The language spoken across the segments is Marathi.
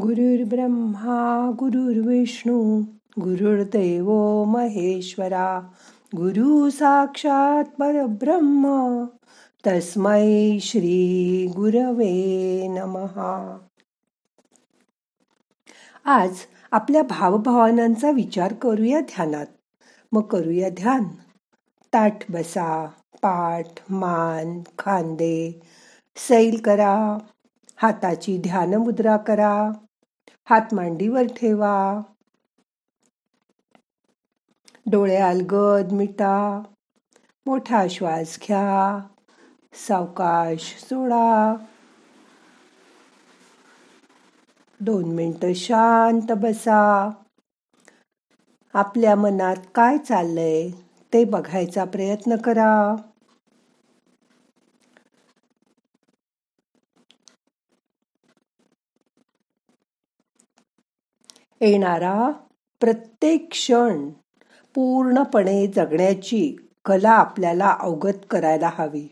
गुरुर्ब्रह्मा गुरुर्विष्णू गुरुर्देव महेश्वरा गुरु साक्षात परब्रह्म तस्मै श्री गुरवे नमहा. आज आपल्या भावभावनांचा विचार करूया ध्यानात. मग करूया ध्यान. ताठ बसा पाठ मान खांदे सैल करा हाताची ध्यानमुद्रा करा. हात मांडीवर ठेवा. डोळे अलगद मिटा. मोठा श्वास घ्या. सावकाश सोडा. दोन मिनटं शांत बसा. आपल्या मनात काय चाललंय ते बघायचा प्रयत्न करा. येणारा प्रत्येक क्षण पूर्णपणे जगण्याची कला आपल्याला अवगत करायला हवी.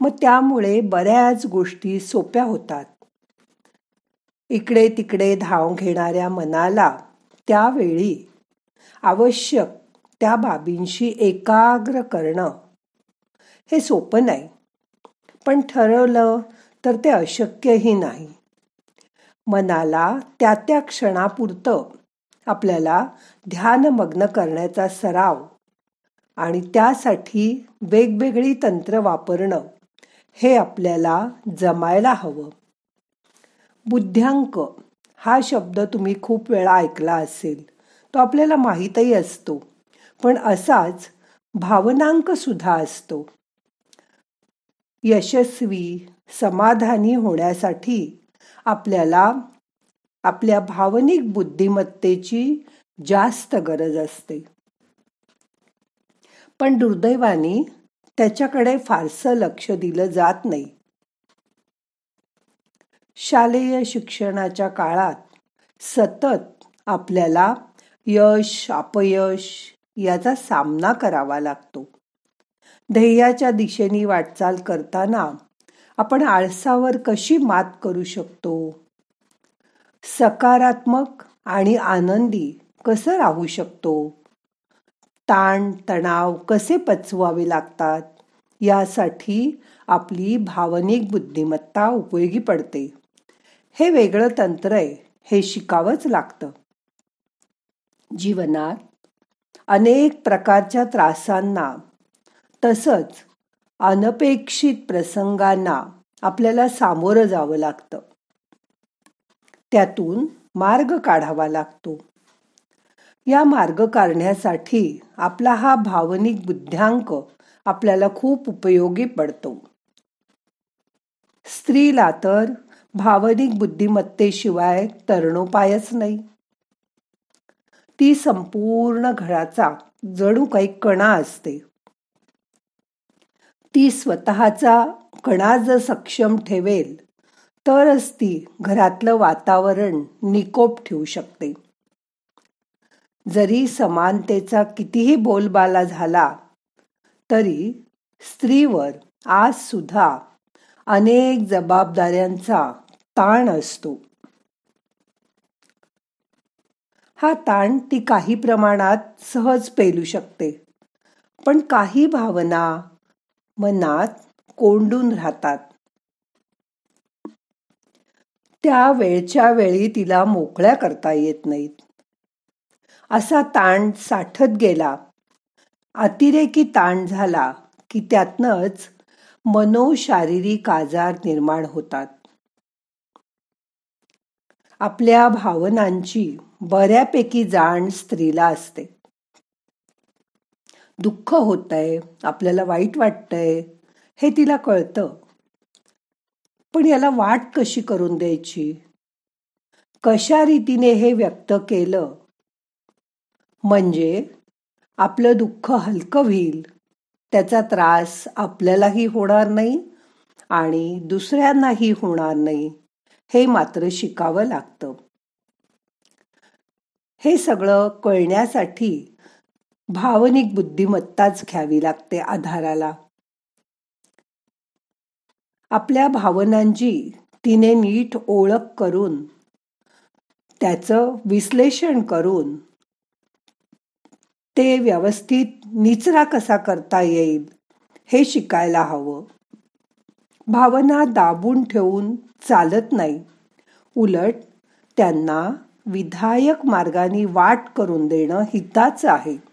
मग त्यामुळे बऱ्याच गोष्टी सोप्या होतात. इकडे तिकडे धाव घेणाऱ्या मनाला त्यावेळी आवश्यक त्या बाबींशी एकाग्र करणं हे सोपं नाही. पण ठरवलं तर ते अशक्यही नाही. मनाला त्या त्या क्षणापुरतं आपल्याला ध्यानमग्न करण्याचा सराव आणि त्यासाठी वेगवेगळी तंत्र वापरणं हे आपल्याला जमायला हवं. बुद्ध्यांक हा शब्द तुम्ही खूप वेळा ऐकला असेल तो आपल्याला माहीतही असतो पण असाच भावनांक सुद्धा असतो. यशस्वी समाधानी होण्यासाठी आपल्याला आपल्या भावनिक बुद्धिमत्तेची जास्त गरज असते. पण दुर्दैवाने त्याच्याकडे फारसं लक्ष दिलं जात नाही. शालेय शिक्षणाच्या काळात सतत आपल्याला यश अपयश याचा सामना करावा लागतो. ध्येयाच्या दिशेने वाटचाल करताना आपण आळसावर कशी मात करू शकतो? सकारात्मक आणि आनंदी कसं राहू शकतो? ताण तणाव कसे पचवावे लागतात? यासाठी आपली भावनिक बुद्धिमत्ता उपयोगी पडते. हे वेगळं तंत्र आहे हे शिकावंच लागतं. जीवनात अनेक प्रकारच्या त्रासांना तसंच अनपेक्षित प्रसंगांना आपल्याला सामोरं जावं लागतं. त्यातून मार्ग काढावा लागतो. या मार्ग काढण्यासाठी आपला हा भावनिक बुद्ध्यांक आपल्याला खूप उपयोगी पडतो. स्त्रीला तर भावनिक बुद्धिमत्तेशिवाय तरणोपायच नाही. ती संपूर्ण घराचा जणू काही कणा असते. ती स्वतःचा कणा जर सक्षम ठेवेल तरच ती घरातलं वातावरण निकोप ठेवू शकते. जरी समानतेचा कितीही बोलबाला झाला तरी स्त्रीवर आज सुद्धा अनेक जबाबदाऱ्यांचा ताण असतो. हा ताण ती काही प्रमाणात सहज पेलू शकते पण काही भावना मनात कोंडून राहतात. त्या वेळच्या वेळी तिला मोकळ्या करता येत नाहीत. असा ताण साठत गेला. अतिरेकी ताण झाला की त्यातनच मनोशारीरिक आजार निर्माण होतात. आपल्या भावनांची बऱ्यापैकी जाण स्त्रीला असते. दुःख होतंय आपल्याला वाईट वाटतंय हे तिला कळतं. पण याला वाट कशी करून द्यायची? कशा रीतीने हे व्यक्त केलं? म्हणजे आपलं दुःख हलकं होईल त्याचा त्रास आपल्यालाही होणार नाही आणि दुसऱ्यांनाही होणार नाही हे मात्र शिकावं लागतं. हे सगळं कळण्यासाठी भावनिक बुद्धिमत्ताच घ्यावी लागते आधाराला. आपल्या भावनांची तिने नीट ओळख करून त्याचं विश्लेषण करून ते व्यवस्थित निचरा कसा करता येईल हे शिकायला हवं. भावना दाबून ठेवून चालत नाही. उलट त्यांना विधायक मार्गाने वाट करून देणं हिताच आहे.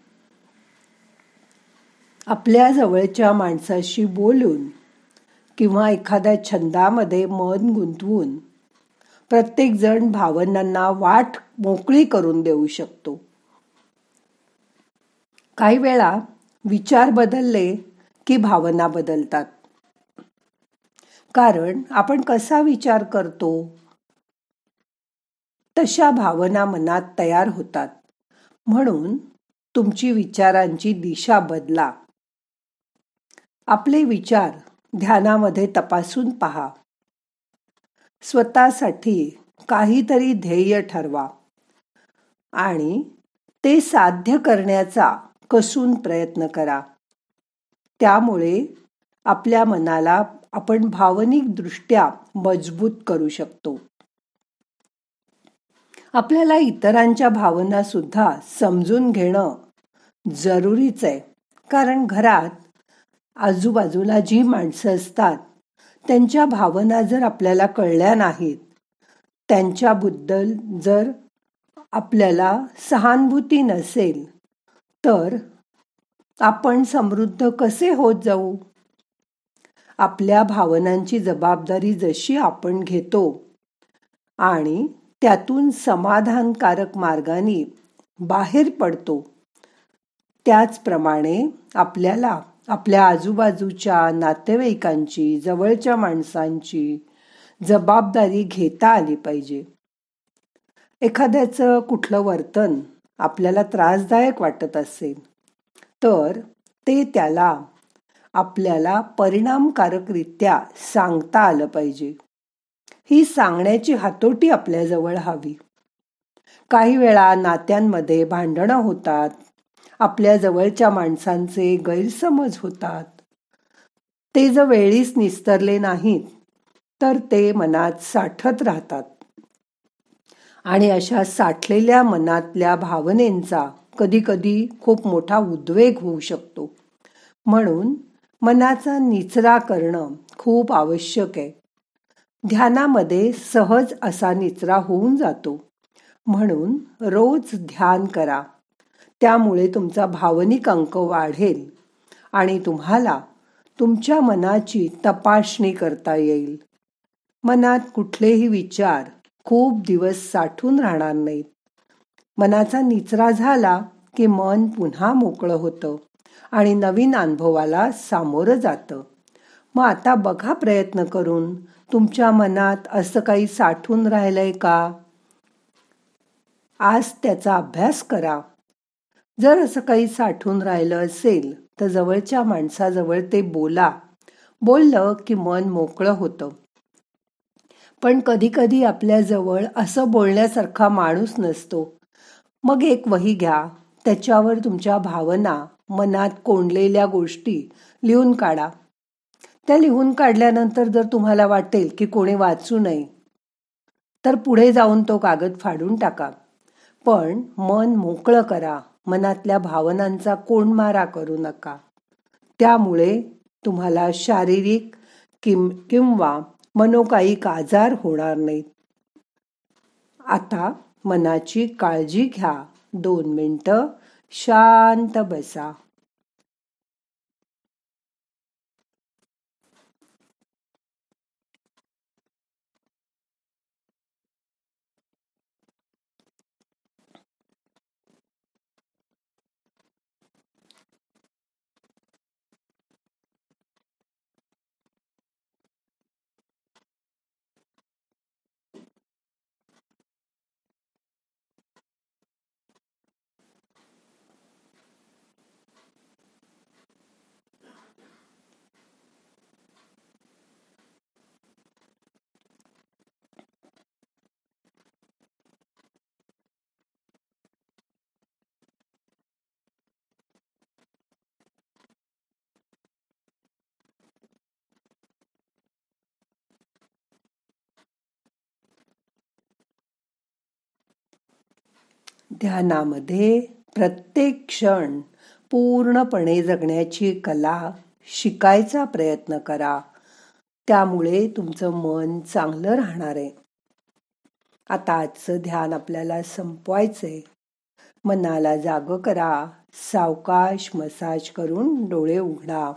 आपल्या जवळच्या माणसाशी बोलून किंवा एखाद्या छंदामध्ये मन गुंतवून प्रत्येकजण भावनांना वाट मोकळी करून देऊ शकतो. काही वेळा विचार बदलले की भावना बदलतात. कारण आपण कसा विचार करतो? तशा भावना मनात तयार होतात. म्हणून तुमची विचारांची दिशा बदला. आपले विचार ध्यानामध्ये तपासून पहा. स्वतःसाठी काहीतरी ध्येय ठरवा आणि ते साध्य करण्याचा कसून प्रयत्न करा. त्यामुळे आपल्या मनाला आपण भावनिक दृष्ट्या मजबूत करू शकतो. आपल्याला इतरांच्या भावना सुद्धा समजून घेणं जरुरीच आहे. कारण घरात आजूबाजूला जी माणसं असतात त्यांच्या भावना जर आपल्याला कळल्या नाहीत त्यांच्याबद्दल जर आपल्याला सहानुभूती नसेल तर आपण समृद्ध कसे होत जाऊ? आपल्या भावनांची जबाबदारी जशी आपण घेतो आणि त्यातून समाधानकारक मार्गाने बाहेर पडतो त्याचप्रमाणे आपल्याला आपल्या आजूबाजूच्या नातेवाईकांची जवळच्या माणसांची जबाबदारी घेता आली पाहिजे. एखाद्याचं कुठलं वर्तन आपल्याला त्रासदायक वाटत असेल तर ते त्याला आपल्याला परिणामकारकरित्या सांगता आलं पाहिजे. ही सांगण्याची हातोटी आपल्याजवळ हवी. काही वेळा नात्यांमध्ये भांडणं होतात आपल्या जवळच्या माणसांचे गैरसमज होतात. ते जर वेळीच निस्तरले नाहीत तर ते मनात साठत राहतात. आणि अशा साठलेल्या मनातल्या भावनेंचा कधी कधी खूप मोठा उद्वेग होऊ शकतो. म्हणून मनाचा निचरा करणं खूप आवश्यक आहे. ध्यानामध्ये सहज असा निचरा होऊन जातो. म्हणून रोज ध्यान करा. त्यामुळे तुमचा भावनिक अंक वाढेल आणि तुम्हाला तुमच्या मनाची तपासणी करता येईल. मनात कुठलेही विचार खूप दिवस साठून राहणार नाहीत. मनाचा निचरा झाला की मन पुन्हा मोकळं होतं आणि नवीन अनुभवाला सामोरं जातं. मग आता बघा प्रयत्न करून तुमच्या मनात असं काही साठून राहिलंय का? आज त्याचा अभ्यास करा. जर असं काही साठून राहिलं असेल तर जवळच्या माणसाजवळ ते बोला. बोललं की मन मोकळं होतं. पण कधी कधी असं बोलण्यासारखा माणूस नसतो. मग एक वही घ्या. त्याच्यावर तुमच्या भावना मनात कोंडलेल्या गोष्टी लिहून काढा. त्या लिहून काढल्यानंतर जर तुम्हाला वाटेल की कोणी वाचू नये तर पुढे जाऊन तो कागद फाडून टाका. पण मन मोकळं करा. मनातल्या भावनांचा कोणमारा करू नका. त्यामुळे तुम्हाला शारीरिक किम किंवा मनोकायिक आजार होणार नाहीत. आता मनाची काळजी घ्या. दोन मिनटं शांत बसा. ध्यानामध्ये प्रत्येक क्षण पूर्णपणे जगण्याची कला शिकायचा प्रयत्न करा. त्यामुळे तुमचं मन चांगलं राहणार आहे. आता आजचं ध्यान आपल्याला संपवायचंय. मनाला जाग करा. सावकाश मसाज करून डोळे उघडा.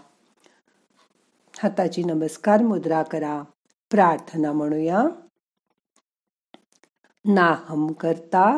हाताची नमस्कार मुद्रा करा. प्रार्थना म्हणूया. नाहम करता